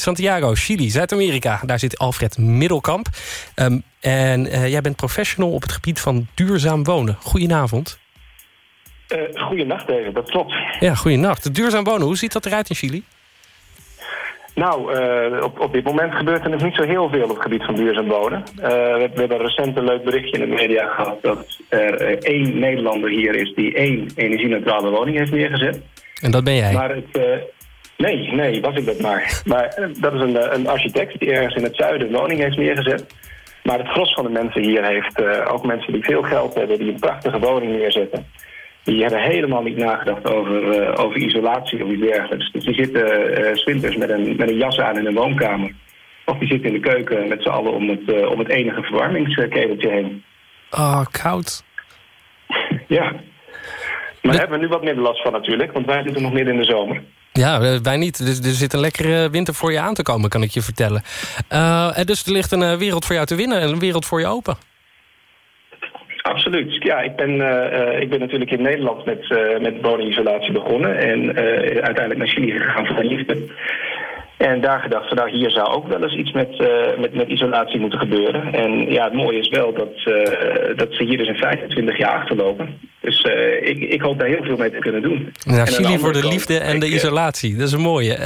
Santiago, Chili, Zuid-Amerika. Daar zit Alfred Middelkamp. Ehm, en jij bent professional op het gebied van duurzaam wonen. Goedenavond. Uh, goedenacht even, dat klopt. Ja, goedenacht. Duurzaam wonen, hoe ziet dat eruit in Chili? Nou, uh, op, op dit moment gebeurt er nog niet zo heel veel op het gebied van duurzaam wonen. Uh, we, we, hebben recent een leuk berichtje in de media gehad... dat er één Nederlander hier is die één energie-neutrale woning heeft neergezet. En dat ben jij? Maar het, nee, nee, was ik dat maar. Maar dat is een, een architect die ergens in het zuiden een woning heeft neergezet. Maar het gros van de mensen hier heeft ook mensen die veel geld hebben... die een prachtige woning neerzetten... Die hebben helemaal niet nagedacht over, uh, over isolatie of iets dergelijks. Dus die zitten uh, zwinters met een, met een jas aan in een woonkamer. Of die zitten in de keuken met z'n allen om het, om het enige verwarmingskabeltje heen. Oh, koud. ja. Maar daar hebben we nu wat minder last van natuurlijk, want wij zitten nog midden in de zomer. Ja, wij niet. Dus er zit een lekkere winter voor je aan te komen, kan ik je vertellen. en dus er ligt een wereld voor jou te winnen en een wereld voor je open. Absoluut. Ja, ik ben, ik ben natuurlijk in Nederland met, uh, met woningisolatie begonnen. En uiteindelijk naar Chili gegaan voor de liefde. En daar gedacht van nou, hier zou ook wel eens iets met, met, met isolatie moeten gebeuren. En ja, het mooie is wel dat, dat ze hier dus in 25 jaar achterlopen. Dus ik, ik hoop daar heel veel mee te kunnen doen. Ja, Chili voor de liefde en de isolatie, dat is een mooie.